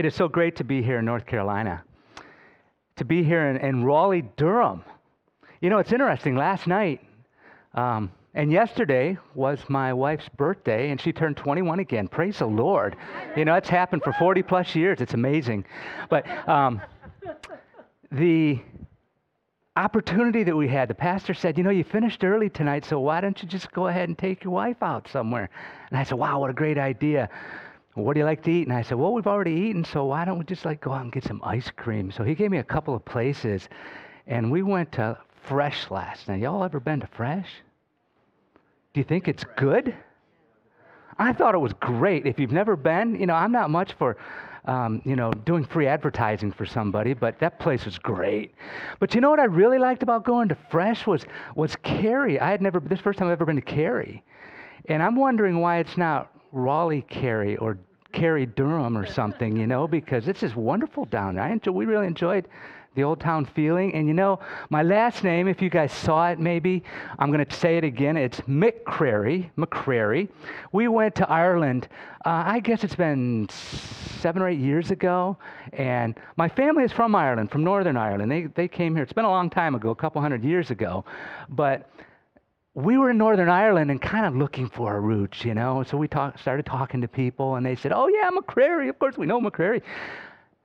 It is so great to be here in North Carolina, to be here in, in Raleigh, Durham. You know, it's interesting. Last night um, and yesterday was my wife's birthday, and she turned 21 again. Praise the Lord. You know, it's happened for 40 plus years. It's amazing. But um, the opportunity that we had, the pastor said, You know, you finished early tonight, so why don't you just go ahead and take your wife out somewhere? And I said, Wow, what a great idea what do you like to eat? And I said, well, we've already eaten, so why don't we just like go out and get some ice cream? So he gave me a couple of places, and we went to Fresh last night. Y'all ever been to Fresh? Do you think it's good? I thought it was great. If you've never been, you know, I'm not much for, um, you know, doing free advertising for somebody, but that place was great. But you know what I really liked about going to Fresh was was Cary. I had never this first time I've ever been to Cary, and I'm wondering why it's not Raleigh Cary or Cary Durham or something, you know, because it's just wonderful down there. I enjoy, we really enjoyed the old town feeling. And you know, my last name, if you guys saw it maybe, I'm going to say it again. It's McCrary. McCrary. We went to Ireland, uh, I guess it's been seven or eight years ago. And my family is from Ireland, from Northern Ireland. They, they came here. It's been a long time ago, a couple hundred years ago. But we were in Northern Ireland and kind of looking for our roots, you know. So we talk, started talking to people, and they said, "Oh yeah, McCrary. Of course, we know McCrary."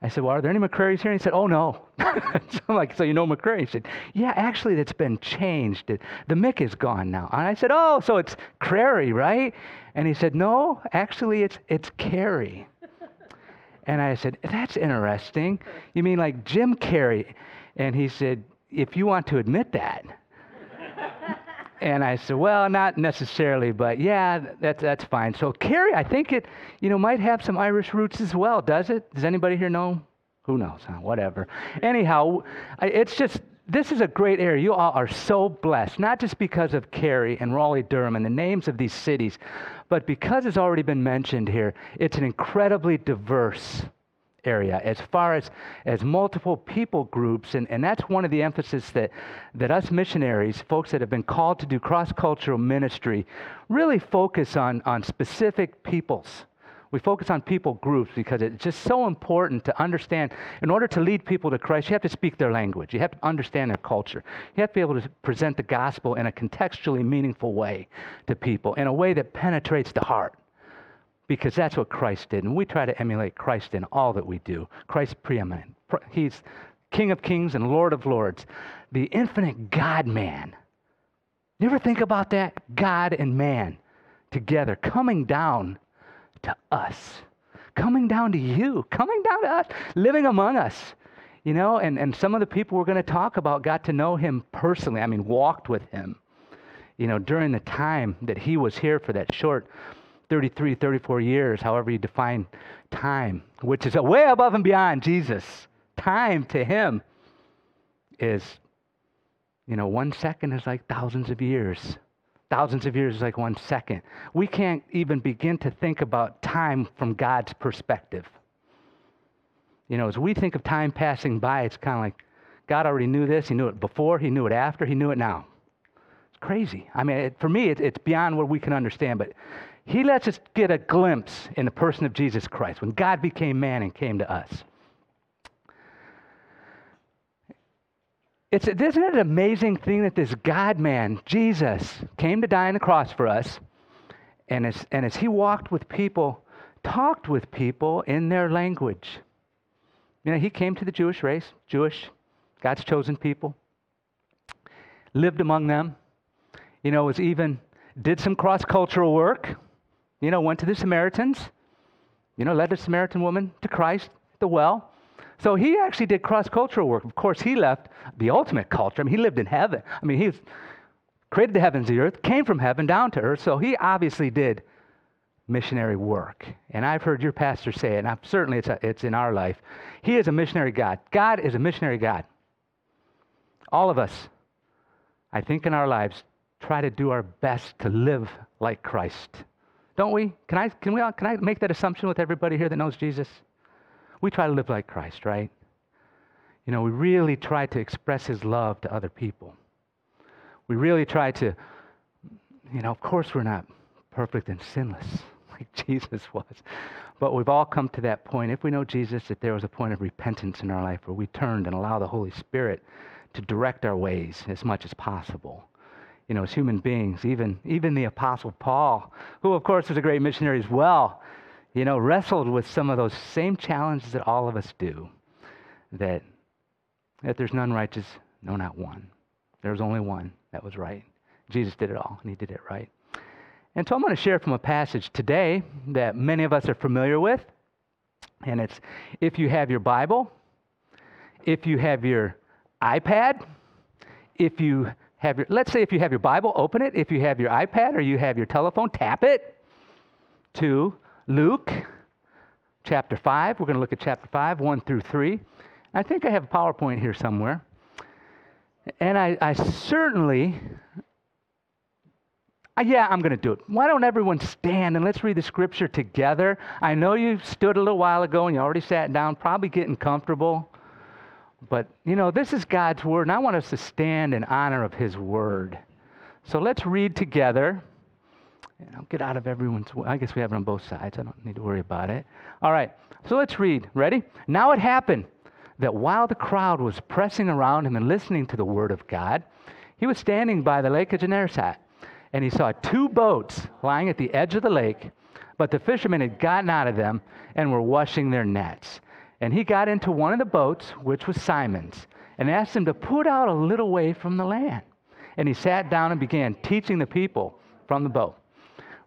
I said, "Well, are there any McCrarys here?" And he said, "Oh no." so I'm like, "So you know McCrary?" He said, "Yeah, actually, that's been changed. The Mick is gone now." And I said, "Oh, so it's Crary, right?" And he said, "No, actually, it's it's Carey." and I said, "That's interesting. You mean like Jim Carrey?" And he said, "If you want to admit that." And I said, well, not necessarily, but yeah, that's, that's fine. So Cary, I think it, you know, might have some Irish roots as well, does it? Does anybody here know? Who knows? Huh? Whatever. Anyhow, it's just, this is a great area. You all are so blessed, not just because of Cary and Raleigh Durham and the names of these cities, but because it's already been mentioned here, it's an incredibly diverse area as far as, as multiple people groups. And, and that's one of the emphasis that, that us missionaries, folks that have been called to do cross cultural ministry, really focus on, on specific peoples. We focus on people groups because it's just so important to understand. In order to lead people to Christ, you have to speak their language. You have to understand their culture. You have to be able to present the gospel in a contextually meaningful way to people, in a way that penetrates the heart because that's what Christ did. And we try to emulate Christ in all that we do. Christ preeminent. He's King of kings and Lord of lords, the infinite God man. You ever think about that? God and man together, coming down to us, coming down to you, coming down to us, living among us. You know, and, and some of the people we're going to talk about got to know him personally. I mean, walked with him, you know, during the time that he was here for that short 33, 34 years, however you define time, which is way above and beyond Jesus. Time to him is, you know, one second is like thousands of years. Thousands of years is like one second. We can't even begin to think about time from God's perspective. You know, as we think of time passing by, it's kind of like God already knew this. He knew it before, He knew it after, He knew it now. It's crazy. I mean, it, for me, it, it's beyond what we can understand, but he lets us get a glimpse in the person of Jesus Christ when God became man and came to us. It's, isn't it an amazing thing that this God man, Jesus, came to die on the cross for us, and as, and as he walked with people, talked with people in their language. You know, he came to the Jewish race, Jewish, God's chosen people, lived among them, you know, was even, did some cross cultural work you know, went to the Samaritans, you know, led the Samaritan woman to Christ the well. So he actually did cross cultural work. Of course, he left the ultimate culture. I mean, he lived in heaven. I mean, he created the heavens, the earth, came from heaven down to earth. So he obviously did missionary work. And I've heard your pastor say it, and certainly it's, a, it's in our life. He is a missionary God. God is a missionary God. All of us, I think, in our lives, try to do our best to live like Christ. Don't we? Can I, can, we all, can I make that assumption with everybody here that knows Jesus? We try to live like Christ, right? You know, we really try to express his love to other people. We really try to, you know, of course we're not perfect and sinless like Jesus was. But we've all come to that point, if we know Jesus, that there was a point of repentance in our life where we turned and allowed the Holy Spirit to direct our ways as much as possible. You know, as human beings, even, even the Apostle Paul, who of course was a great missionary as well, you know, wrestled with some of those same challenges that all of us do. That, that there's none righteous, no, not one. There was only one that was right. Jesus did it all, and he did it right. And so I'm going to share from a passage today that many of us are familiar with. And it's if you have your Bible, if you have your iPad, if you have your, let's say if you have your Bible, open it. If you have your iPad or you have your telephone, tap it to Luke chapter 5. We're going to look at chapter 5, 1 through 3. I think I have a PowerPoint here somewhere. And I, I certainly, uh, yeah, I'm going to do it. Why don't everyone stand and let's read the scripture together? I know you stood a little while ago and you already sat down, probably getting comfortable. But, you know, this is God's word, and I want us to stand in honor of his word. So let's read together. I'll get out of everyone's way. I guess we have it on both sides. I don't need to worry about it. All right, so let's read. Ready? Now it happened that while the crowd was pressing around him and listening to the word of God, he was standing by the lake of Gennesaret, and he saw two boats lying at the edge of the lake, but the fishermen had gotten out of them and were washing their nets. And he got into one of the boats, which was Simon's, and asked him to put out a little way from the land. And he sat down and began teaching the people from the boat.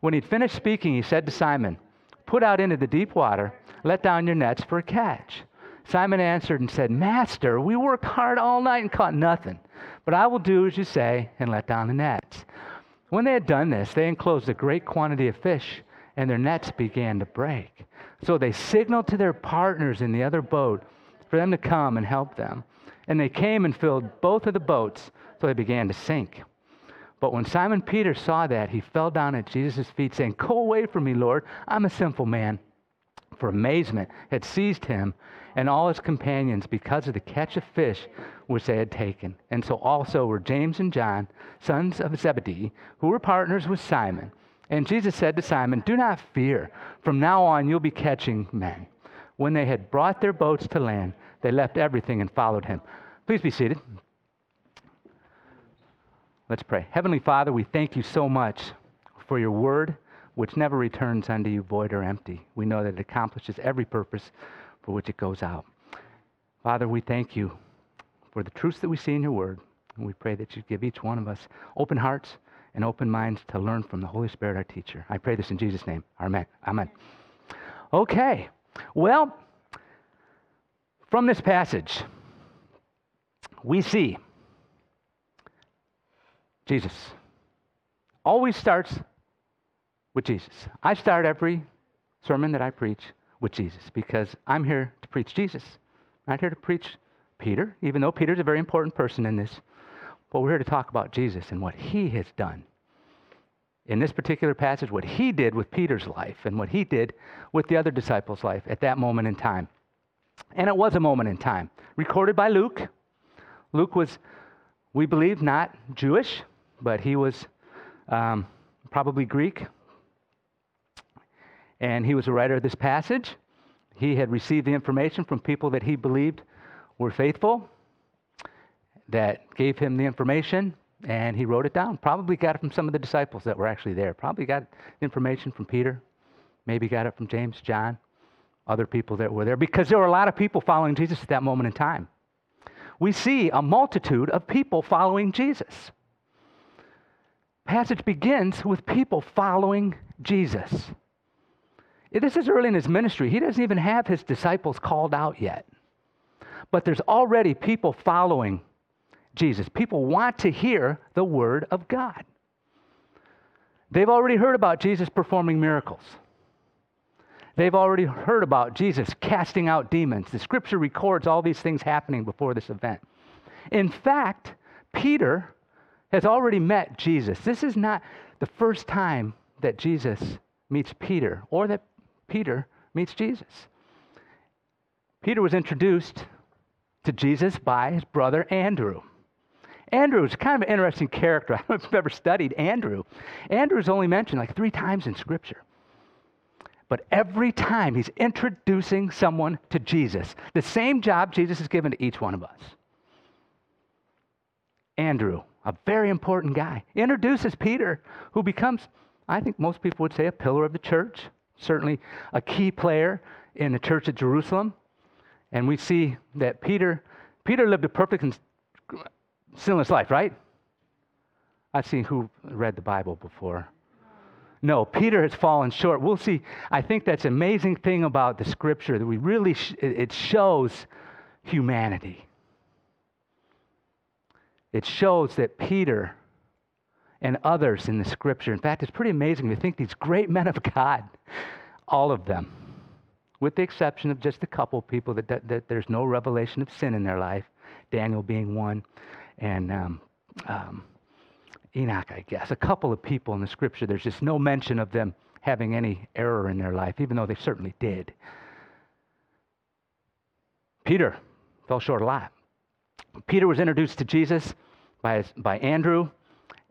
When he'd finished speaking, he said to Simon, Put out into the deep water, let down your nets for a catch. Simon answered and said, Master, we worked hard all night and caught nothing. But I will do as you say and let down the nets. When they had done this, they enclosed a great quantity of fish, and their nets began to break. So they signaled to their partners in the other boat for them to come and help them. And they came and filled both of the boats, so they began to sink. But when Simon Peter saw that, he fell down at Jesus' feet, saying, Go away from me, Lord. I'm a sinful man. For amazement had seized him and all his companions because of the catch of fish which they had taken. And so also were James and John, sons of Zebedee, who were partners with Simon. And Jesus said to Simon, Do not fear. From now on, you'll be catching men. When they had brought their boats to land, they left everything and followed him. Please be seated. Let's pray. Heavenly Father, we thank you so much for your word, which never returns unto you void or empty. We know that it accomplishes every purpose for which it goes out. Father, we thank you for the truths that we see in your word. And we pray that you give each one of us open hearts and open minds to learn from the Holy Spirit, our teacher. I pray this in Jesus' name. Amen. Amen. Okay. Well, from this passage, we see Jesus always starts with Jesus. I start every sermon that I preach with Jesus because I'm here to preach Jesus. I'm not here to preach Peter, even though Peter's a very important person in this. But we're here to talk about Jesus and what he has done. In this particular passage, what he did with Peter's life and what he did with the other disciples' life at that moment in time. And it was a moment in time. Recorded by Luke. Luke was, we believe, not Jewish, but he was um, probably Greek. And he was a writer of this passage. He had received the information from people that he believed were faithful that gave him the information and he wrote it down. Probably got it from some of the disciples that were actually there. Probably got information from Peter. Maybe got it from James, John, other people that were there because there were a lot of people following Jesus at that moment in time. We see a multitude of people following Jesus. Passage begins with people following Jesus. This is early in his ministry. He doesn't even have his disciples called out yet. But there's already people following Jesus. People want to hear the word of God. They've already heard about Jesus performing miracles. They've already heard about Jesus casting out demons. The scripture records all these things happening before this event. In fact, Peter has already met Jesus. This is not the first time that Jesus meets Peter or that Peter meets Jesus. Peter was introduced to Jesus by his brother Andrew. Andrew is kind of an interesting character. I don't know if you've ever studied Andrew. Andrew is only mentioned like three times in Scripture. But every time he's introducing someone to Jesus, the same job Jesus has given to each one of us. Andrew, a very important guy, introduces Peter, who becomes, I think most people would say, a pillar of the church, certainly a key player in the church at Jerusalem. And we see that Peter, Peter lived a perfect sinless life, right? I've seen who read the Bible before. No, Peter has fallen short. We'll see. I think that's an amazing thing about the scripture that we really, sh- it shows humanity. It shows that Peter and others in the scripture, in fact, it's pretty amazing to think these great men of God, all of them, with the exception of just a couple people that, that, that there's no revelation of sin in their life, Daniel being one, and um, um, Enoch, I guess. A couple of people in the scripture, there's just no mention of them having any error in their life, even though they certainly did. Peter fell short a lot. Peter was introduced to Jesus by, by Andrew,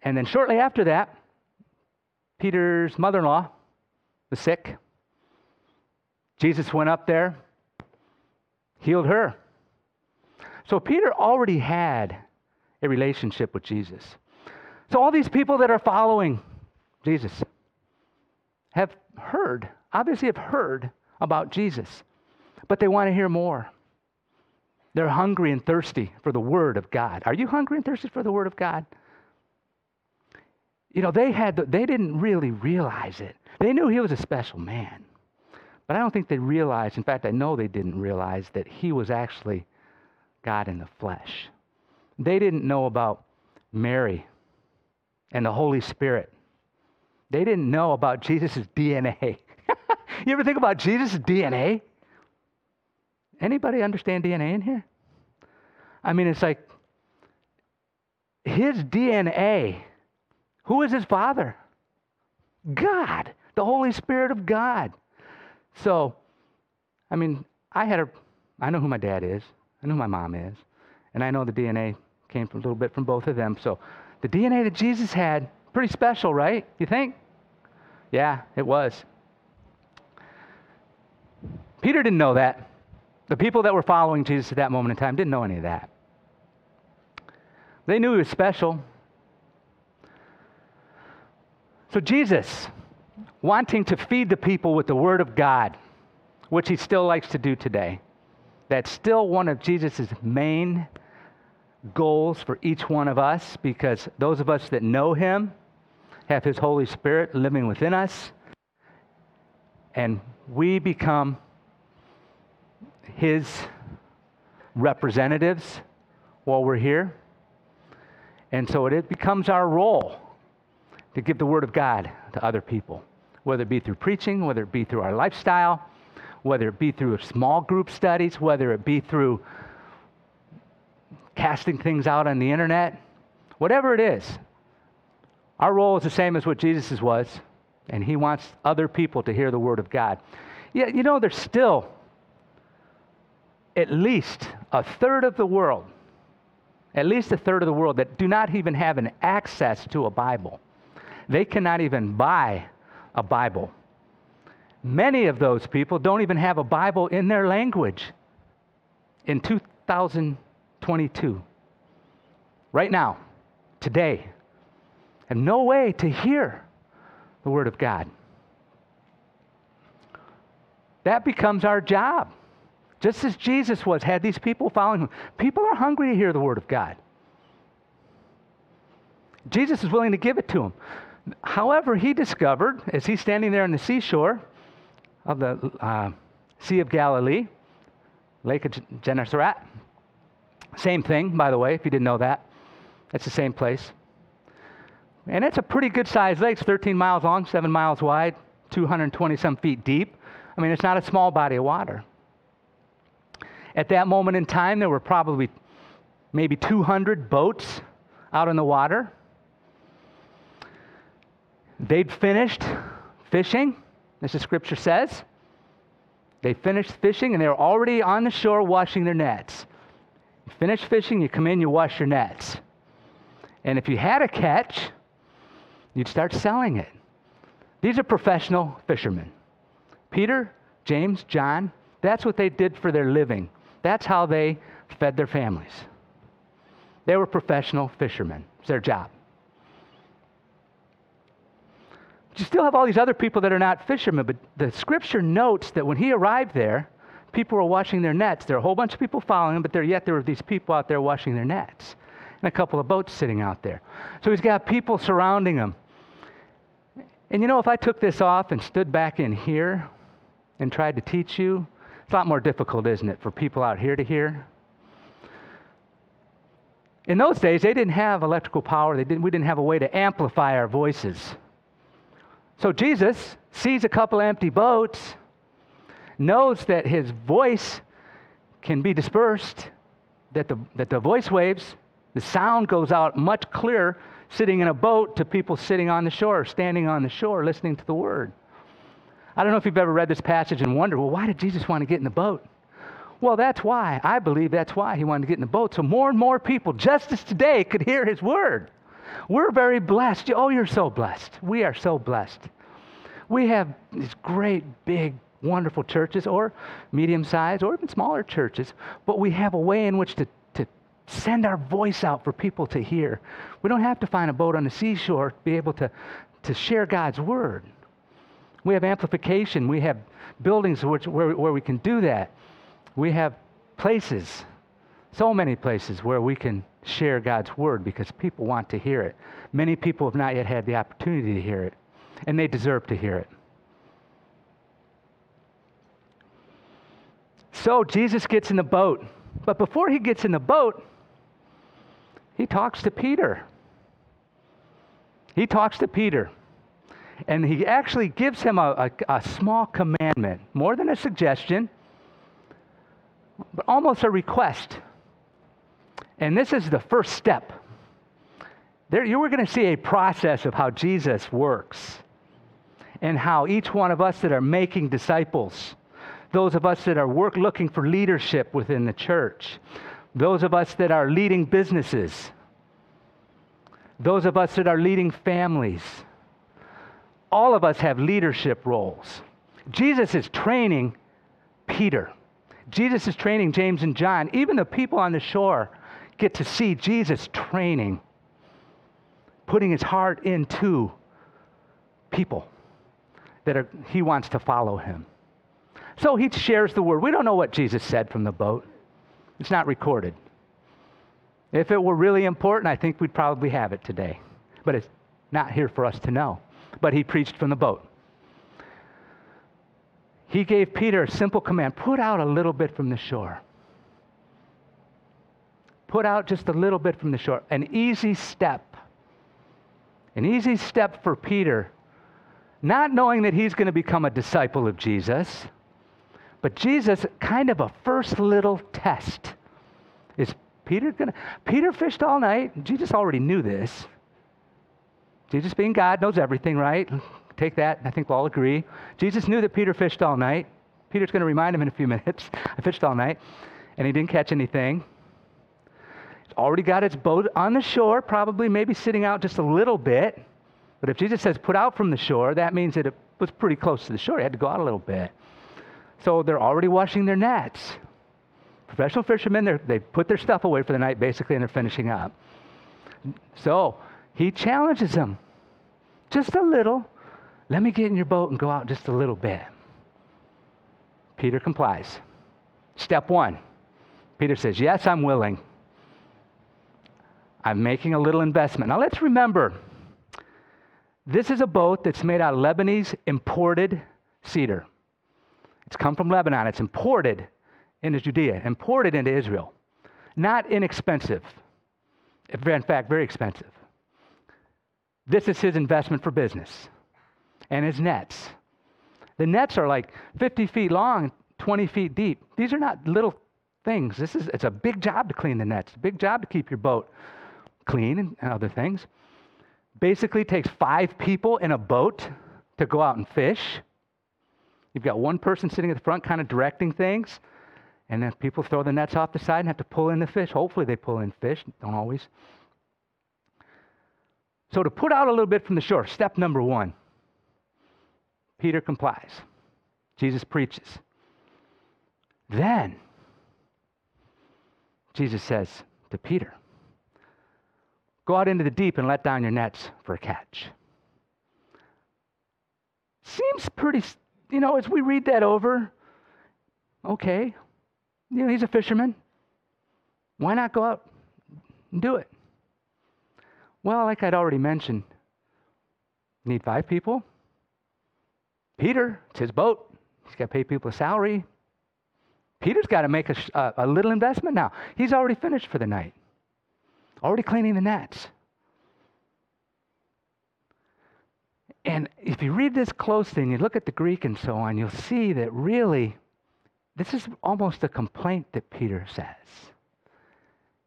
and then shortly after that, Peter's mother in law was sick. Jesus went up there, healed her. So Peter already had a relationship with Jesus. So, all these people that are following Jesus have heard, obviously, have heard about Jesus, but they want to hear more. They're hungry and thirsty for the Word of God. Are you hungry and thirsty for the Word of God? You know, they, had the, they didn't really realize it. They knew he was a special man. But I don't think they realized, in fact, I know they didn't realize that he was actually God in the flesh. They didn't know about Mary and the Holy Spirit. They didn't know about Jesus' DNA. you ever think about Jesus' DNA? Anybody understand DNA in here? I mean, it's like his DNA. Who is his father? God, the Holy Spirit of God. So, I mean, I had a, I know who my dad is, I know who my mom is, and I know the DNA came from a little bit from both of them. So, the DNA that Jesus had, pretty special, right? You think? Yeah, it was. Peter didn't know that. The people that were following Jesus at that moment in time didn't know any of that. They knew he was special. So, Jesus, wanting to feed the people with the Word of God, which he still likes to do today, that's still one of Jesus' main goals for each one of us because those of us that know Him have His Holy Spirit living within us, and we become His representatives while we're here. And so it becomes our role to give the Word of God to other people, whether it be through preaching, whether it be through our lifestyle, whether it be through small group studies, whether it be through casting things out on the internet, whatever it is, our role is the same as what Jesus' was, and he wants other people to hear the word of God. Yeah, you know, there's still at least a third of the world, at least a third of the world that do not even have an access to a Bible. They cannot even buy a Bible. Many of those people don't even have a Bible in their language. In 2000 22. Right now, today, have no way to hear the Word of God. That becomes our job. Just as Jesus was, had these people following him. People are hungry to hear the Word of God. Jesus is willing to give it to them. However, he discovered, as he's standing there on the seashore of the uh, Sea of Galilee, Lake of Gennesaret, same thing, by the way, if you didn't know that. It's the same place. And it's a pretty good sized lake. It's 13 miles long, 7 miles wide, 220 some feet deep. I mean, it's not a small body of water. At that moment in time, there were probably maybe 200 boats out in the water. They'd finished fishing, as the scripture says. They finished fishing and they were already on the shore washing their nets. You finish fishing, you come in, you wash your nets. And if you had a catch, you'd start selling it. These are professional fishermen. Peter, James, John, that's what they did for their living. That's how they fed their families. They were professional fishermen. It's their job. you still have all these other people that are not fishermen, but the scripture notes that when he arrived there, people were washing their nets. There were a whole bunch of people following him, but there, yet there were these people out there washing their nets and a couple of boats sitting out there. So he's got people surrounding him. And you know, if I took this off and stood back in here and tried to teach you, it's a lot more difficult, isn't it, for people out here to hear? In those days, they didn't have electrical power. They didn't, we didn't have a way to amplify our voices. So Jesus sees a couple empty boats, knows that his voice can be dispersed, that the, that the voice waves, the sound goes out much clearer sitting in a boat to people sitting on the shore, standing on the shore, listening to the word. I don't know if you've ever read this passage and wondered, well, why did Jesus want to get in the boat? Well, that's why. I believe that's why he wanted to get in the boat. So more and more people, just as today, could hear his word. We're very blessed. Oh, you're so blessed. We are so blessed. We have these great, big, wonderful churches, or medium sized, or even smaller churches, but we have a way in which to, to send our voice out for people to hear. We don't have to find a boat on the seashore to be able to, to share God's word. We have amplification, we have buildings which, where, where we can do that. We have places, so many places where we can share God's word because people want to hear it. Many people have not yet had the opportunity to hear it, and they deserve to hear it. So Jesus gets in the boat, but before he gets in the boat, he talks to Peter. He talks to Peter. And he actually gives him a, a, a small commandment, more than a suggestion, but almost a request. And this is the first step. There, you were going to see a process of how Jesus works and how each one of us that are making disciples, those of us that are work looking for leadership within the church, those of us that are leading businesses, those of us that are leading families, all of us have leadership roles. Jesus is training Peter. Jesus is training James and John. Even the people on the shore get to see Jesus training, putting his heart into people that are, he wants to follow him. So he shares the word. We don't know what Jesus said from the boat, it's not recorded. If it were really important, I think we'd probably have it today. But it's not here for us to know. But he preached from the boat. He gave Peter a simple command put out a little bit from the shore put out just a little bit from the shore. An easy step. An easy step for Peter, not knowing that he's going to become a disciple of Jesus, but Jesus, kind of a first little test. Is Peter to? Peter fished all night. Jesus already knew this. Jesus, being God, knows everything, right? Take that. I think we'll all agree. Jesus knew that Peter fished all night. Peter's going to remind him in a few minutes. I fished all night, and he didn't catch anything already got its boat on the shore, probably maybe sitting out just a little bit. But if Jesus says put out from the shore, that means that it was pretty close to the shore. It had to go out a little bit. So they're already washing their nets. Professional fishermen, they put their stuff away for the night basically and they're finishing up. So he challenges them just a little. Let me get in your boat and go out just a little bit. Peter complies. Step one Peter says, Yes, I'm willing. I'm making a little investment. Now let's remember this is a boat that's made out of Lebanese imported cedar. It's come from Lebanon, it's imported into Judea, imported into Israel. Not inexpensive, in fact, very expensive. This is his investment for business and his nets. The nets are like 50 feet long, 20 feet deep. These are not little things. This is it's a big job to clean the nets, big job to keep your boat clean and other things. Basically, takes five people in a boat to go out and fish. You've got one person sitting at the front, kind of directing things, and then people throw the nets off the side and have to pull in the fish. Hopefully, they pull in fish, don't always. So, to put out a little bit from the shore, step number one Peter complies. Jesus preaches. Then, Jesus says to Peter, Go out into the deep and let down your nets for a catch. Seems pretty, you know, as we read that over, okay, you know, he's a fisherman. Why not go out and do it? Well, like I'd already mentioned, need five people. Peter, it's his boat. He's got to pay people a salary. Peter's got to make a, a, a little investment now. He's already finished for the night already cleaning the nets. And if you read this closely and you look at the Greek and so on, you'll see that really this is almost a complaint that Peter says.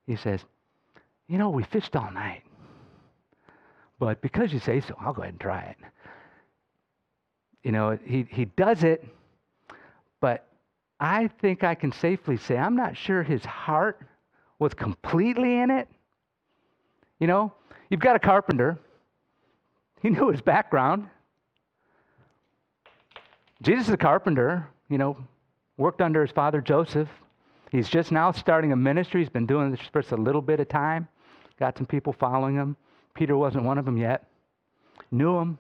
He says, You know, we fished all night, but because you say so, I'll go ahead and try it. You know, he, he does it, but I think I can safely say I'm not sure his heart was completely in it. You know, you've got a carpenter. He knew his background. Jesus is a carpenter, you know, worked under his father Joseph. He's just now starting a ministry. He's been doing this for just a little bit of time. Got some people following him. Peter wasn't one of them yet. Knew him.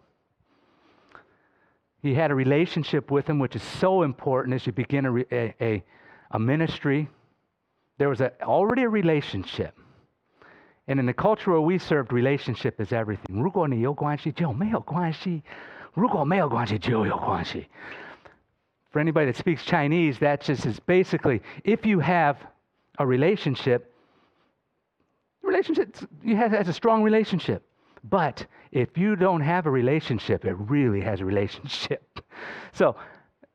He had a relationship with him, which is so important as you begin a, a, a, ministry. There was a, already a relationship. And in the culture where we served, relationship is everything. 如果你有关系就没有关系，如果没有关系就有关系。For anybody that speaks Chinese, that just is basically if you have a relationship, relationship you have has a strong relationship. But if you don't have a relationship, it really has a relationship. So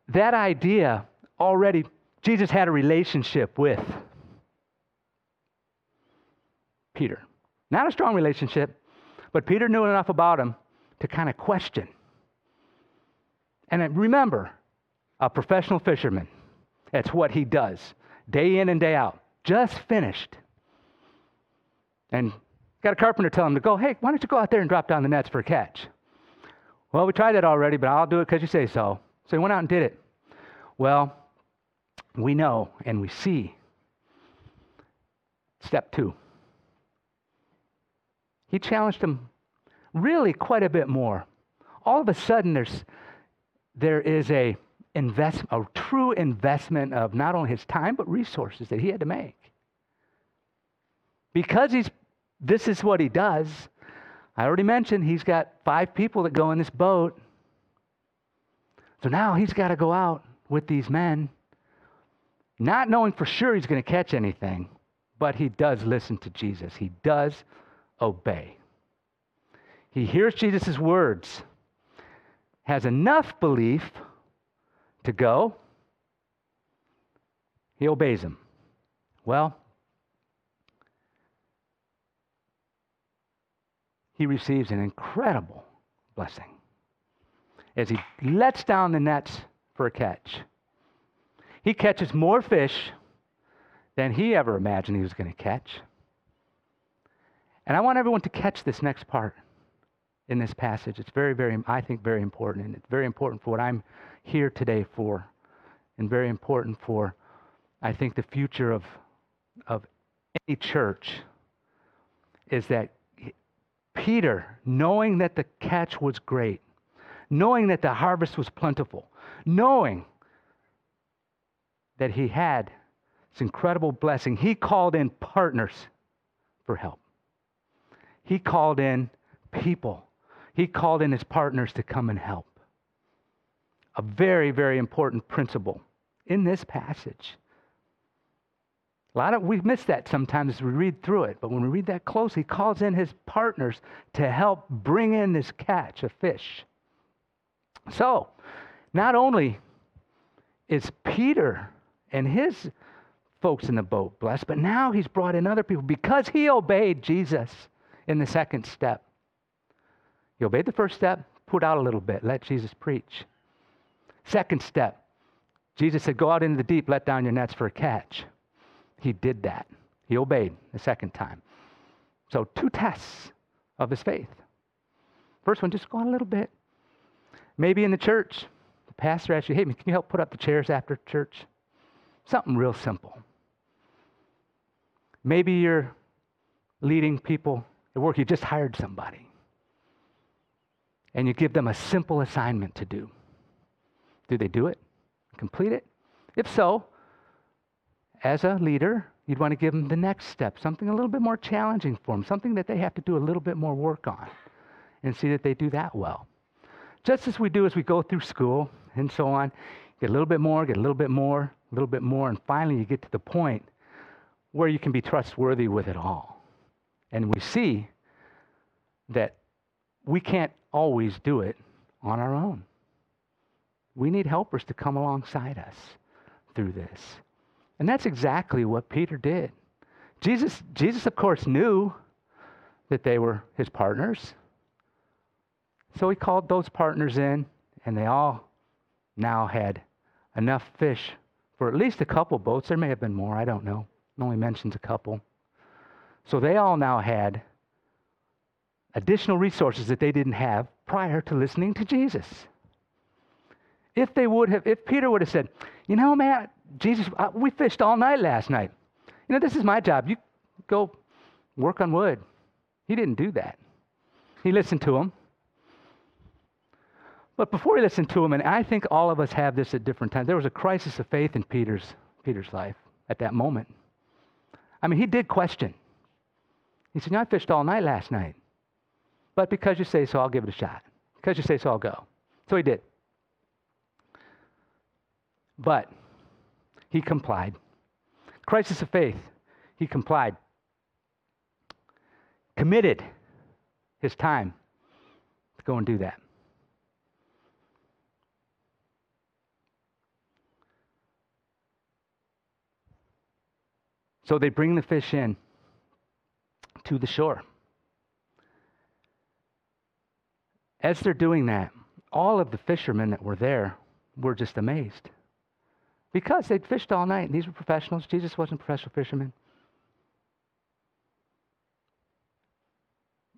that idea already Jesus had a relationship with Peter. Not a strong relationship, but Peter knew enough about him to kind of question. And remember, a professional fisherman. That's what he does, day in and day out. Just finished. And got a carpenter tell him to go, hey, why don't you go out there and drop down the nets for a catch? Well, we tried that already, but I'll do it because you say so. So he went out and did it. Well, we know and we see. Step two he challenged him really quite a bit more. All of a sudden, there's, there is a, invest, a true investment of not only his time, but resources that he had to make. Because he's, this is what he does. I already mentioned he's got five people that go in this boat. So now he's got to go out with these men, not knowing for sure he's going to catch anything, but he does listen to Jesus. He does obey. He hears Jesus' words, has enough belief to go, he obeys him. Well, he receives an incredible blessing as he lets down the nets for a catch. He catches more fish than he ever imagined he was going to catch. And I want everyone to catch this next part in this passage. It's very, very, I think, very important. And it's very important for what I'm here today for, and very important for, I think, the future of, of any church is that Peter, knowing that the catch was great, knowing that the harvest was plentiful, knowing that he had this incredible blessing, he called in partners for help. He called in people, he called in his partners to come and help. A very, very important principle in this passage. A lot of we miss that sometimes as we read through it, but when we read that close, he calls in his partners to help bring in this catch of fish. So, not only is Peter and his folks in the boat blessed, but now he's brought in other people because he obeyed Jesus in the second step. You obeyed the first step, put out a little bit, let Jesus preach. Second step, Jesus said, Go out into the deep, let down your nets for a catch. He did that. He obeyed the second time. So, two tests of his faith. First one, just go out a little bit. Maybe in the church, the pastor asks you, hey, can you help put up the chairs after church? Something real simple. Maybe you're leading people at work, you just hired somebody, and you give them a simple assignment to do. Do they do it? Complete it? If so, as a leader, you'd want to give them the next step, something a little bit more challenging for them, something that they have to do a little bit more work on, and see that they do that well. Just as we do as we go through school and so on, get a little bit more, get a little bit more, a little bit more, and finally you get to the point where you can be trustworthy with it all. And we see that we can't always do it on our own. We need helpers to come alongside us through this. And that's exactly what Peter did. Jesus, Jesus, of course, knew that they were his partners. So he called those partners in, and they all now had enough fish for at least a couple boats. There may have been more, I don't know. It only mentions a couple. So they all now had additional resources that they didn't have prior to listening to Jesus. If they would have, if Peter would have said, you know, man, Jesus, uh, we fished all night last night. You know, this is my job. You go work on wood. He didn't do that. He listened to him. But before he listened to him, and I think all of us have this at different times, there was a crisis of faith in Peter's, Peter's life at that moment. I mean, he did question. He said, you I fished all night last night. But because you say so, I'll give it a shot. Because you say so, I'll go. So he did. But he complied. Crisis of faith, he complied. Committed his time to go and do that. So they bring the fish in to the shore. As they're doing that, all of the fishermen that were there were just amazed because they'd fished all night and these were professionals. Jesus wasn't a professional fisherman.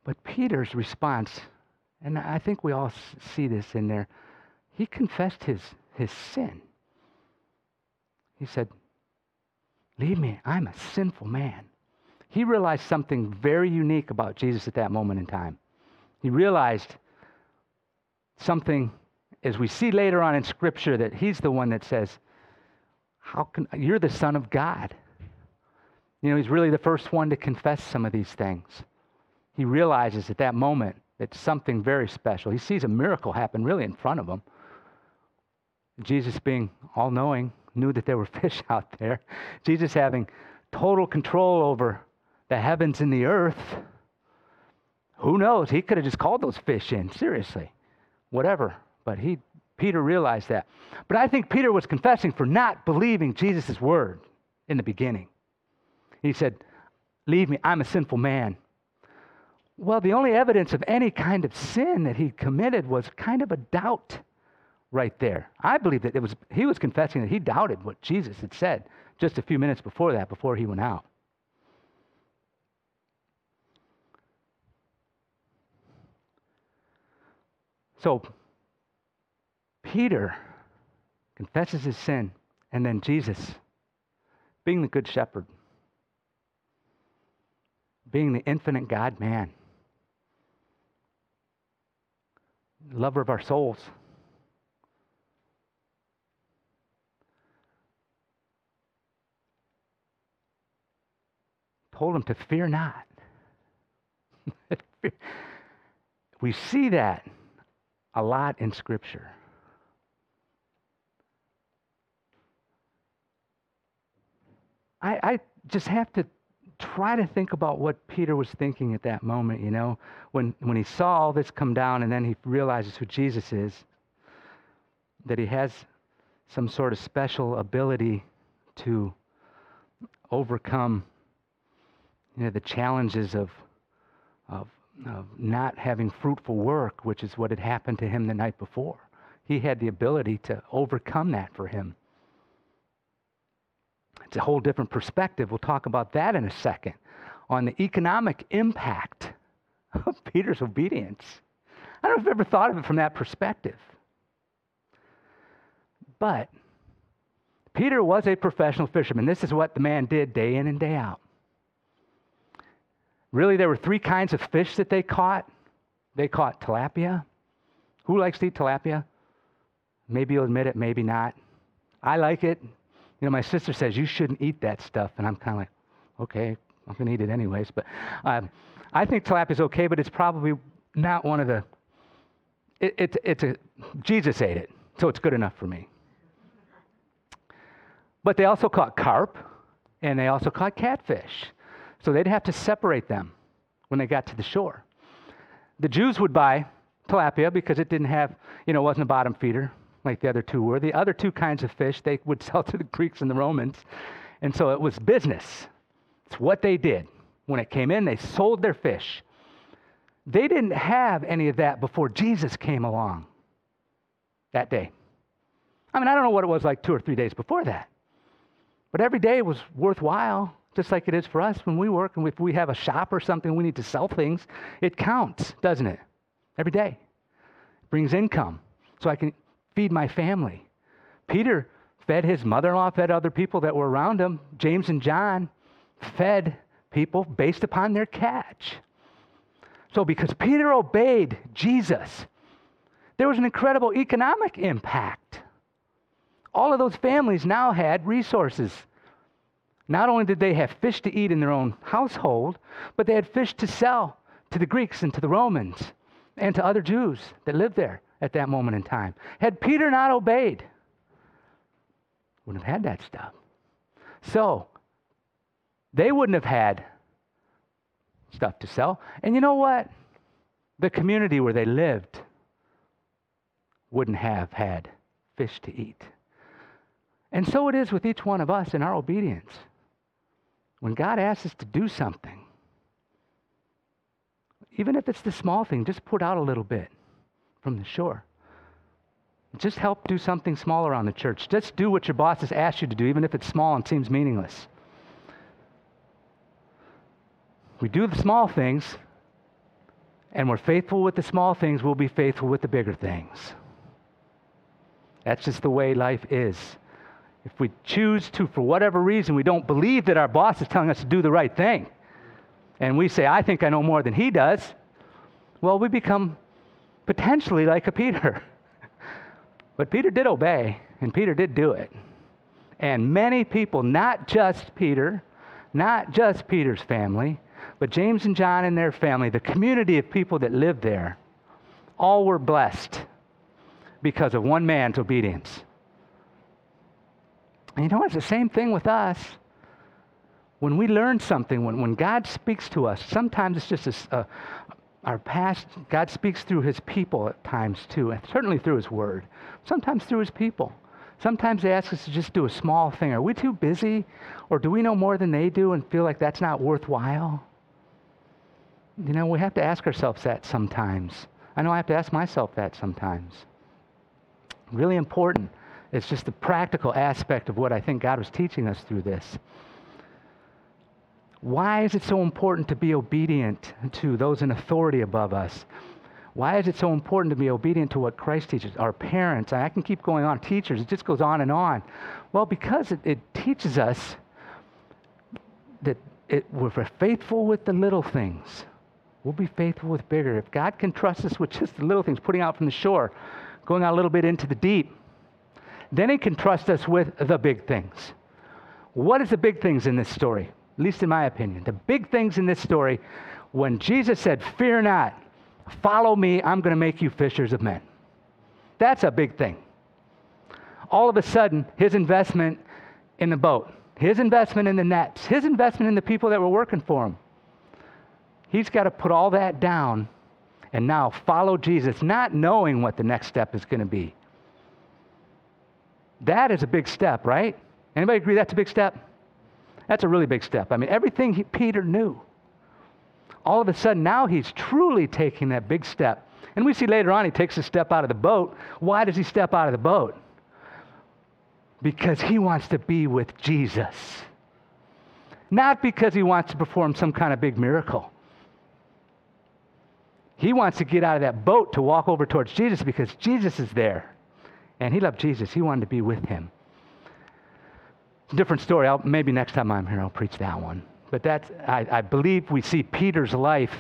But Peter's response, and I think we all see this in there, he confessed his, his sin. He said, Leave me. I'm a sinful man. He realized something very unique about Jesus at that moment in time. He realized something, as we see later on in Scripture, that he's the one that says, How can you're the Son of God? You know, he's really the first one to confess some of these things. He realizes at that moment that something very special. He sees a miracle happen really in front of him. Jesus being all knowing, knew that there were fish out there. Jesus having total control over the heavens and the earth. Who knows? He could have just called those fish in, seriously. Whatever. But he Peter realized that. But I think Peter was confessing for not believing Jesus' word in the beginning. He said, Leave me, I'm a sinful man. Well, the only evidence of any kind of sin that he committed was kind of a doubt right there. I believe that it was he was confessing that he doubted what Jesus had said just a few minutes before that, before he went out. So Peter confesses his sin, and then Jesus, being the good shepherd, being the infinite God man, lover of our souls, told him to fear not. we see that a lot in Scripture. I, I just have to try to think about what Peter was thinking at that moment, you know, when, when he saw all this come down and then he realizes who Jesus is, that he has some sort of special ability to overcome you know, the challenges of, of, of not having fruitful work, which is what had happened to him the night before. He had the ability to overcome that for him. It's a whole different perspective. We'll talk about that in a second on the economic impact of Peter's obedience. I don't know if you've ever thought of it from that perspective. But Peter was a professional fisherman. This is what the man did day in and day out. Really, there were three kinds of fish that they caught. They caught tilapia. Who likes to eat tilapia? Maybe you'll admit it, maybe not. I like it. You know, my sister says you shouldn't eat that stuff, and I'm kind of like, okay, I'm going to eat it anyways. But um, I think tilapia is okay, but it's probably not one of the. It, it, it's a Jesus ate it, so it's good enough for me. But they also caught carp, and they also caught catfish. So they'd have to separate them when they got to the shore. The Jews would buy tilapia because it didn't have, you know, wasn't a bottom feeder like the other two were. The other two kinds of fish they would sell to the Greeks and the Romans. And so it was business. It's what they did. When it came in, they sold their fish. They didn't have any of that before Jesus came along that day. I mean, I don't know what it was like two or three days before that. But every day was worthwhile, just like it is for us when we work and if we have a shop or something, we need to sell things. It counts, doesn't it? Every day. It brings income so I can feed my family. Peter fed his mother in law, fed other people that were around him. James and John fed people based upon their catch. So, because Peter obeyed Jesus, there was an incredible economic impact. All of those families now had resources. Not only did they have fish to eat in their own household, but they had fish to sell to the Greeks and to the Romans and to other Jews that lived there at that moment in time. Had Peter not obeyed, wouldn't have had that stuff. So, they wouldn't have had stuff to sell. And you know what? The community where they lived wouldn't have had fish to eat. And so it is with each one of us in our obedience. When God asks us to do something, even if it's the small thing, just put out a little bit from the shore. Just help do something small around the church. Just do what your boss has asked you to do, even if it's small and seems meaningless. We do the small things, and we're faithful with the small things, we'll be faithful with the bigger things. That's just the way life is. If we choose to, for whatever reason, we don't believe that our boss is telling us to do the right thing, and we say, I think I know more than he does, well, we become potentially like a Peter. but Peter did obey, and Peter did do it. And many people, not just Peter, not just Peter's family, but James and John and their family, the community of people that lived there, all were blessed because of one man's obedience. And you know, it's the same thing with us. When we learn something, when, when God speaks to us, sometimes it's just a, a, our past, God speaks through his people at times too, and certainly through his word, sometimes through his people. Sometimes they ask us to just do a small thing. Are we too busy? Or do we know more than they do and feel like that's not worthwhile? You know, we have to ask ourselves that sometimes. I know I have to ask myself that sometimes. Really important. It's just the practical aspect of what I think God was teaching us through this. Why is it so important to be obedient to those in authority above us? Why is it so important to be obedient to what Christ teaches? Our parents, I can keep going on, teachers, it just goes on and on. Well, because it, it teaches us that it, we're faithful with the little things We'll be faithful with bigger. If God can trust us with just the little things, putting out from the shore, going out a little bit into the deep, then He can trust us with the big things. What is the big things in this story? At least in my opinion. The big things in this story, when Jesus said, Fear not, follow me, I'm going to make you fishers of men. That's a big thing. All of a sudden, his investment in the boat, his investment in the nets, his investment in the people that were working for him, He's got to put all that down and now follow Jesus, not knowing what the next step is going to be. That is a big step, right? Anybody agree that's a big step? That's a really big step. I mean, everything he, Peter knew. All of a sudden, now he's truly taking that big step. And we see later on he takes a step out of the boat. Why does he step out of the boat? Because he wants to be with Jesus. Not because he wants to perform some kind of big miracle. He wants to get out of that boat to walk over towards Jesus because Jesus is there. And he loved Jesus, he wanted to be with him. Different story. I'll, maybe next time I'm here, I'll preach that one. But that's, I, I believe we see Peter's life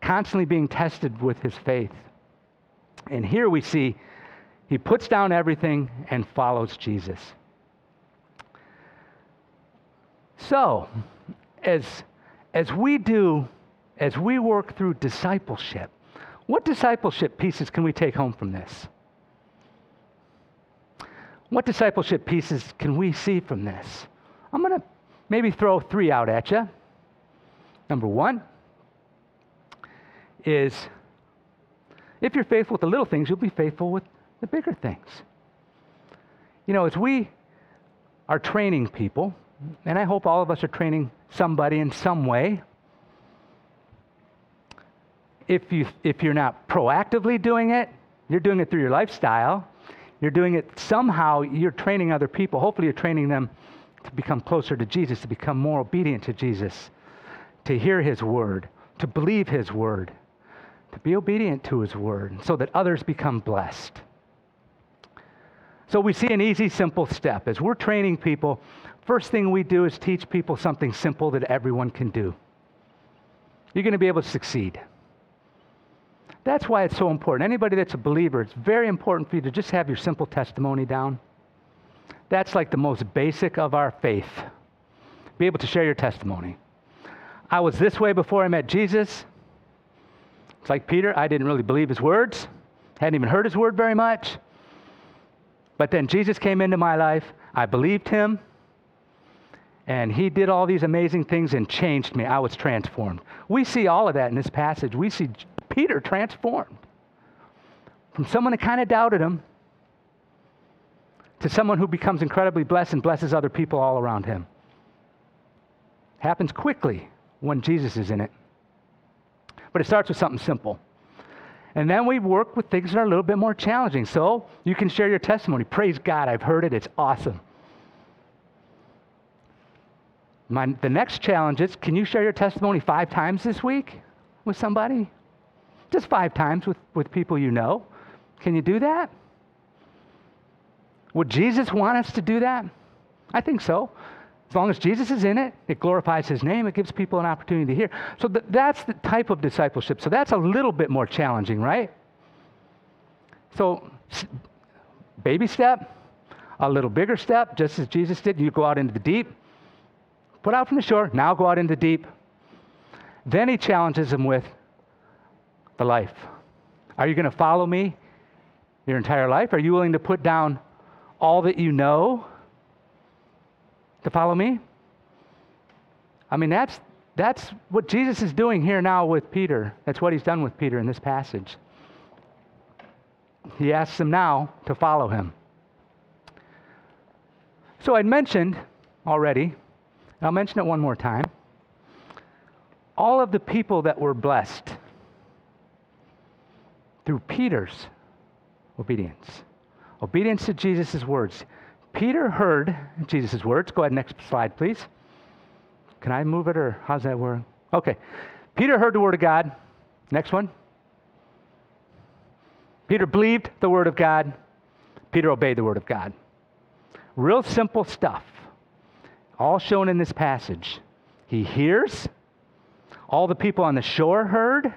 constantly being tested with his faith. And here we see he puts down everything and follows Jesus. So, as, as we do, as we work through discipleship, what discipleship pieces can we take home from this? What discipleship pieces can we see from this? I'm going to maybe throw three out at you. Number one is if you're faithful with the little things, you'll be faithful with the bigger things. You know, as we are training people, and I hope all of us are training somebody in some way. If, you, if you're not proactively doing it, you're doing it through your lifestyle. You're doing it somehow, you're training other people. Hopefully, you're training them to become closer to Jesus, to become more obedient to Jesus, to hear his word, to believe his word, to be obedient to his word, so that others become blessed. So we see an easy, simple step. As we're training people, first thing we do is teach people something simple that everyone can do. You're going to be able to succeed. That's why it's so important. Anybody that's a believer, it's very important for you to just have your simple testimony down. That's like the most basic of our faith. Be able to share your testimony. I was this way before I met Jesus. It's like Peter, I didn't really believe his words, hadn't even heard his word very much. But then Jesus came into my life. I believed him. And he did all these amazing things and changed me. I was transformed. We see all of that in this passage. We see Peter transformed from someone that kind of doubted him to someone who becomes incredibly blessed and blesses other people all around him. Happens quickly when Jesus is in it. But it starts with something simple. And then we work with things that are a little bit more challenging. So you can share your testimony. Praise God, I've heard it, it's awesome. My, the next challenge is can you share your testimony five times this week with somebody? Just five times with, with people you know. Can you do that? Would Jesus want us to do that? I think so. As long as Jesus is in it, it glorifies his name, it gives people an opportunity to hear. So th- that's the type of discipleship. So that's a little bit more challenging, right? So, s- baby step, a little bigger step, just as Jesus did. You go out into the deep, put out from the shore, now go out into the deep. Then he challenges them with the life. Are you going to follow me your entire life? Are you willing to put down all that you know to follow me? I mean, that's, that's what Jesus is doing here now with Peter. That's what he's done with Peter in this passage. He asks him now to follow him. So I'd mentioned already, and I'll mention it one more time. All of the people that were blessed through Peter's obedience. Obedience to Jesus' words. Peter heard Jesus' words. Go ahead, next slide, please. Can I move it or how's that work? Okay. Peter heard the word of God. Next one. Peter believed the word of God. Peter obeyed the word of God. Real simple stuff. All shown in this passage. He hears. All the people on the shore heard.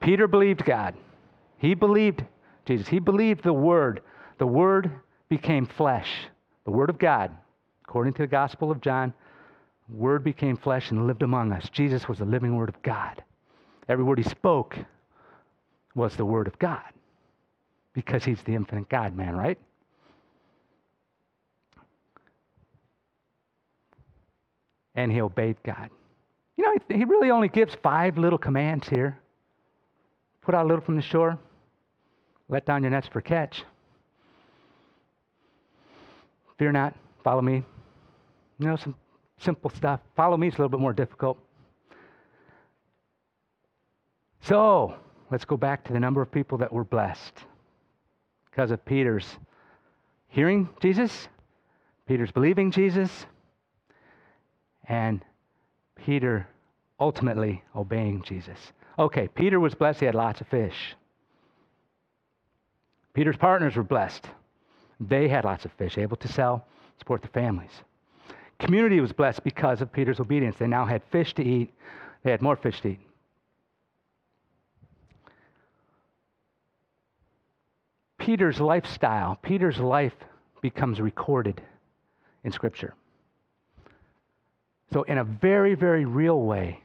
Peter believed God. He believed Jesus. He believed the Word. The Word became flesh. The Word of God, according to the Gospel of John, Word became flesh and lived among us. Jesus was the living Word of God. Every word he spoke was the Word of God because he's the infinite God man, right? And he obeyed God. You know, he really only gives five little commands here put out a little from the shore, let down your nets for catch. Fear not, follow me. You know, some simple stuff. Follow me is a little bit more difficult. So, let's go back to the number of people that were blessed because of Peter's hearing Jesus, Peter's believing Jesus, and Peter ultimately obeying Jesus. Okay, Peter was blessed, he had lots of fish. Peter's partners were blessed. They had lots of fish, able to sell, support their families. Community was blessed because of Peter's obedience. They now had fish to eat, they had more fish to eat. Peter's lifestyle, Peter's life becomes recorded in Scripture. So, in a very, very real way,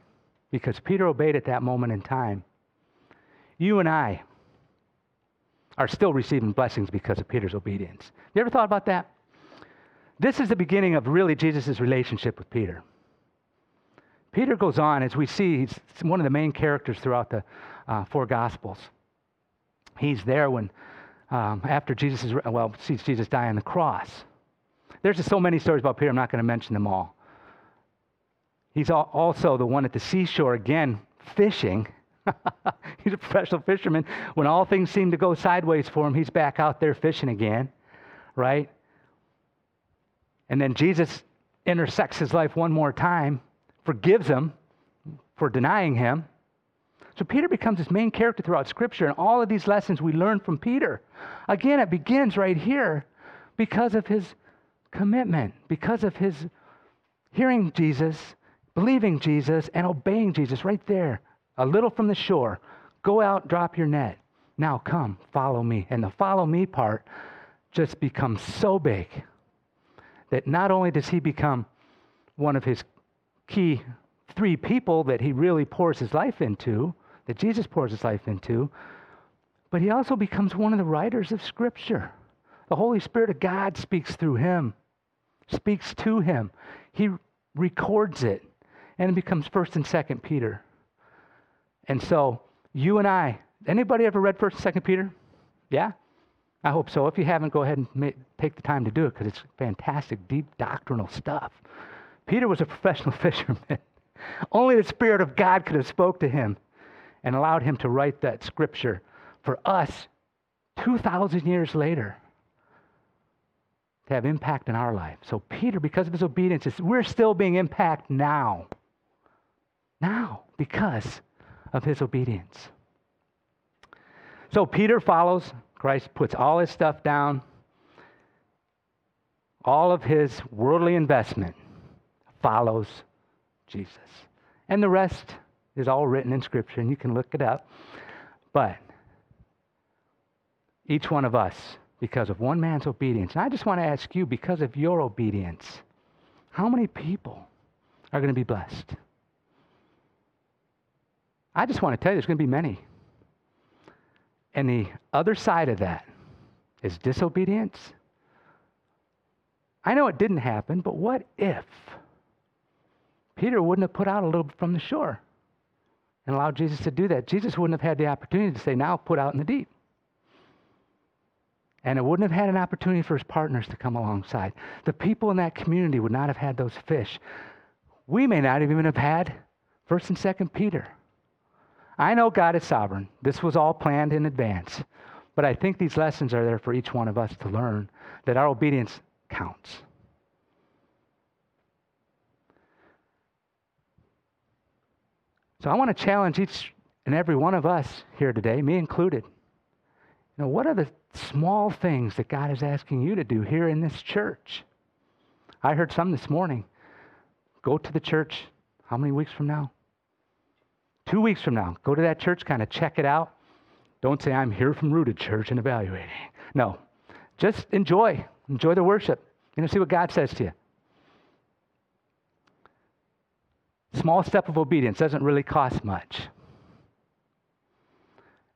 because Peter obeyed at that moment in time, you and I are still receiving blessings because of Peter's obedience. You ever thought about that? This is the beginning of really Jesus' relationship with Peter. Peter goes on, as we see, he's one of the main characters throughout the uh, four Gospels. He's there when, um, after Jesus is, well, sees Jesus die on the cross. There's just so many stories about Peter, I'm not going to mention them all. He's also the one at the seashore again, fishing. he's a professional fisherman. When all things seem to go sideways for him, he's back out there fishing again, right? And then Jesus intersects his life one more time, forgives him for denying him. So Peter becomes his main character throughout Scripture, and all of these lessons we learn from Peter. Again, it begins right here because of his commitment, because of his hearing Jesus, believing Jesus, and obeying Jesus right there, a little from the shore. Go out, drop your net. Now come, follow me. And the follow me part just becomes so big that not only does he become one of his key three people that he really pours his life into, that Jesus pours his life into, but he also becomes one of the writers of Scripture. The Holy Spirit of God speaks through him, speaks to him. He records it, and it becomes 1st and 2nd Peter. And so, you and I, anybody ever read 1st and 2nd Peter? Yeah? I hope so. If you haven't, go ahead and take the time to do it because it's fantastic, deep doctrinal stuff. Peter was a professional fisherman. Only the Spirit of God could have spoke to him and allowed him to write that scripture for us 2,000 years later to have impact in our life. So Peter, because of his obedience, we're still being impacted now. Now, because of his obedience. So Peter follows Christ puts all his stuff down, all of his worldly investment follows Jesus. And the rest is all written in Scripture, and you can look it up. But each one of us, because of one man's obedience, and I just want to ask you, because of your obedience, how many people are going to be blessed? I just want to tell you, there's going to be many. And the other side of that is disobedience. I know it didn't happen, but what if Peter wouldn't have put out a little bit from the shore and allowed Jesus to do that? Jesus wouldn't have had the opportunity to say, now put out in the deep. And it wouldn't have had an opportunity for his partners to come alongside. The people in that community would not have had those fish. We may not even have had 1st and 2nd Peter. I know God is sovereign. This was all planned in advance. But I think these lessons are there for each one of us to learn that our obedience counts. So I want to challenge each and every one of us here today, me included. You know, what are the small things that God is asking you to do here in this church? I heard some this morning. Go to the church how many weeks from now? Two weeks from now, go to that church, kind of check it out. Don't say, I'm here from Rooted Church and evaluating. No, just enjoy. Enjoy the worship. You know, see what God says to you. Small step of obedience doesn't really cost much.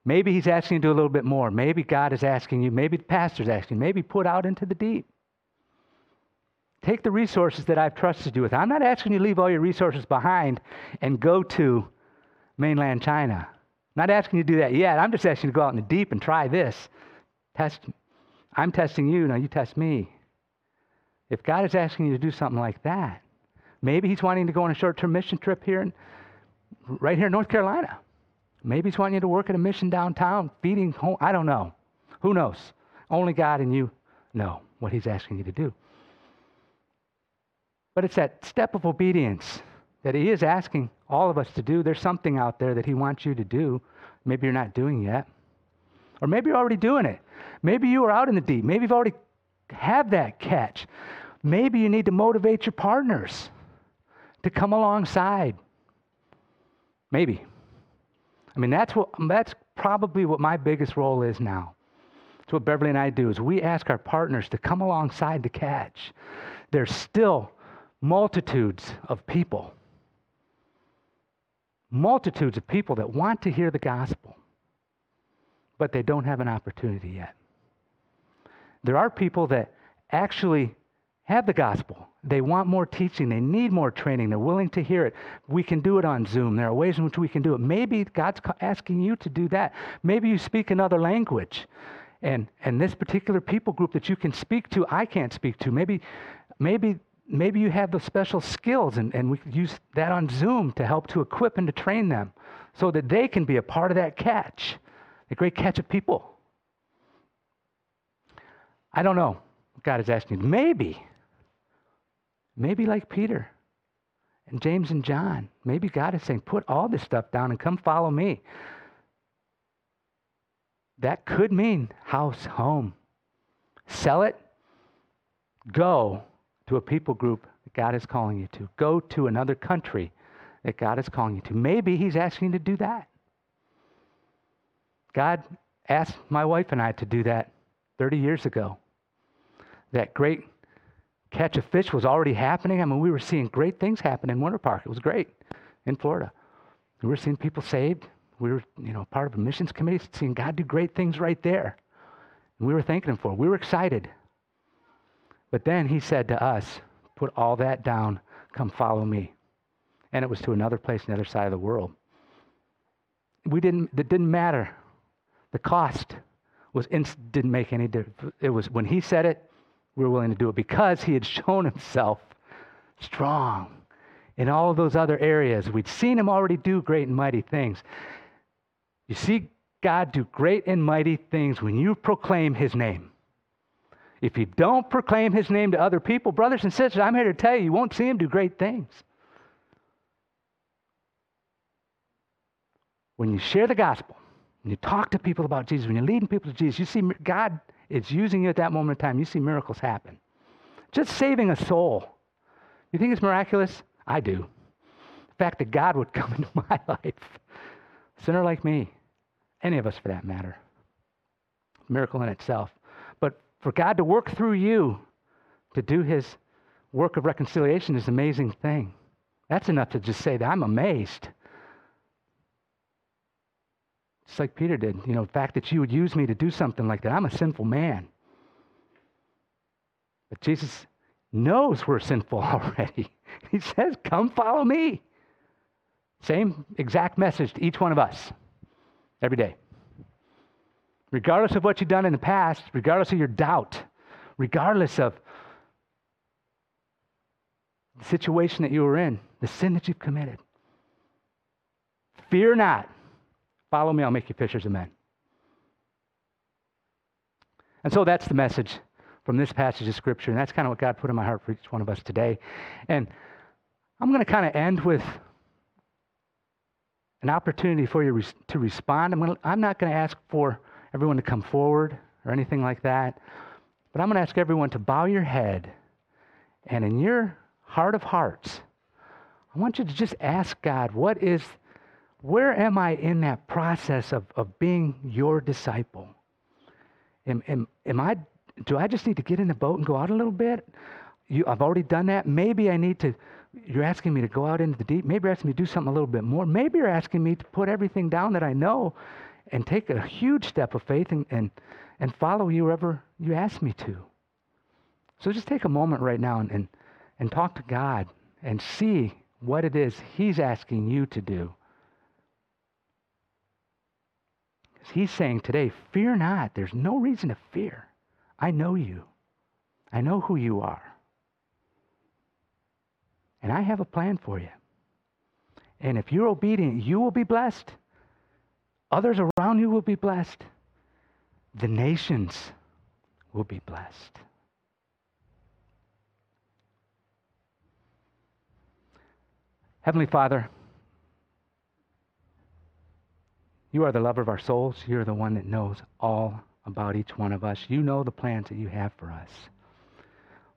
Maybe he's asking you to do a little bit more. Maybe God is asking you, maybe the pastor's asking, You. maybe put out into the deep. Take the resources that I've trusted you with. I'm not asking you to leave all your resources behind and go to mainland China. Not asking you to do that yet. I'm just asking you to go out in the deep and try this. Test. I'm testing you, now you test me. If God is asking you to do something like that, maybe He's wanting to go on a short term mission trip here, in, right here in North Carolina. Maybe He's wanting you to work at a mission downtown, feeding home. I don't know. Who knows? Only God and you know what He's asking you to do. But it's that step of obedience that He is asking all of us to do. There's something out there that He wants you to do. Maybe you're not doing yet. Or maybe you're already doing it. Maybe you are out in the deep. Maybe you've already have that catch. Maybe you need to motivate your partners to come alongside. Maybe. I mean, that's what that's probably what my biggest role is now. It's what Beverly and I do is we ask our partners to come alongside the catch. There's still multitudes of people. Multitudes of people that want to hear the gospel, but they don't have an opportunity yet. There are people that actually have the gospel. They want more teaching. They need more training. They're willing to hear it. We can do it on Zoom. There are ways in which we can do it. Maybe God's asking you to do that. Maybe you speak another language. And, and this particular people group that you can speak to, I can't speak to. Maybe, maybe, maybe you have the special skills, and, and we could use that on Zoom to help to equip and to train them so that they can be a part of that catch, the great catch of people. I don't know. God is asking. Maybe, maybe like Peter and James and John, maybe God is saying, put all this stuff down and come follow me. That could mean house, home. Sell it. Go to a people group that God is calling you to. Go to another country that God is calling you to. Maybe He's asking you to do that. God asked my wife and I to do that 30 years ago. That great catch of fish was already happening. I mean, we were seeing great things happen in Winter Park. It was great in Florida. We were seeing people saved. We were, you know, part of a missions committee, seeing God do great things right there. And we were thanking Him for it. We were excited. But then He said to us, put all that down, come follow me. And it was to another place on the other side of the world. We didn't, it didn't matter. The cost was didn't make any difference. It was when he said it, we were willing to do it because he had shown himself strong in all those other areas. We'd seen him already do great and mighty things. You see God do great and mighty things when you proclaim his name. If you don't proclaim his name to other people, brothers and sisters, I'm here to tell you, you won't see him do great things. When you share the gospel, when you talk to people about Jesus, when you're leading people to Jesus, you see God is using you at that moment in time. You see miracles happen. Just saving a soul. You think it's miraculous? I do. The fact that God would come into my life, sinner like me, any of us for that matter, miracle in itself. But for God to work through you to do his work of reconciliation is an amazing thing. That's enough to just say that I'm amazed just like Peter did. You know, the fact that you would use me to do something like that. I'm a sinful man. But Jesus knows we're sinful already. He says, Come follow me. Same exact message to each one of us every day. Regardless of what you've done in the past, regardless of your doubt, regardless of the situation that you were in, the sin that you've committed, fear not. Follow me, I'll make you fishers of men. And so that's the message from this passage of Scripture. And that's kind of what God put in my heart for each one of us today. And I'm going to kind of end with an opportunity for you to respond. I'm, to, I'm not going to ask for everyone to come forward or anything like that. But I'm going to ask everyone to bow your head. And in your heart of hearts, I want you to just ask God, what is where am I in that process of, of being your disciple? Am, am, am I, do I just need to get in the boat and go out a little bit? You, I've already done that. Maybe I need to, you're asking me to go out into the deep. Maybe you're asking me to do something a little bit more. Maybe you're asking me to put everything down that I know and take a huge step of faith and, and, and follow you wherever you ask me to. So just take a moment right now and, and, and talk to God and see what it is He's asking you to do. He's saying today, fear not. There's no reason to fear. I know you. I know who you are. And I have a plan for you. And if you're obedient, you will be blessed. Others around you will be blessed. The nations will be blessed. Heavenly Father, You are the lover of our souls. You're the one that knows all about each one of us. You know the plans that you have for us.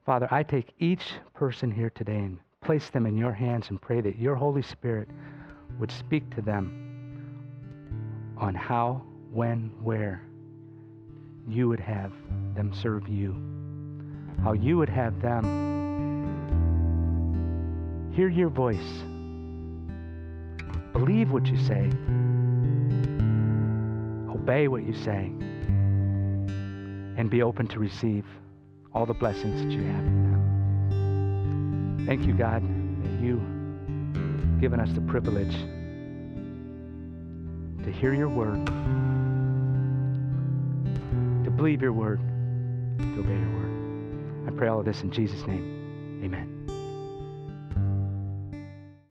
Father, I take each person here today and place them in your hands and pray that your Holy Spirit would speak to them on how, when, where you would have them serve you, how you would have them hear your voice, believe what you say, obey what you say, and be open to receive all the blessings that you have. In them. Thank you, God, that you given us the privilege to hear your word, to believe your word, to obey your word. I pray all of this in Jesus' name. Amen.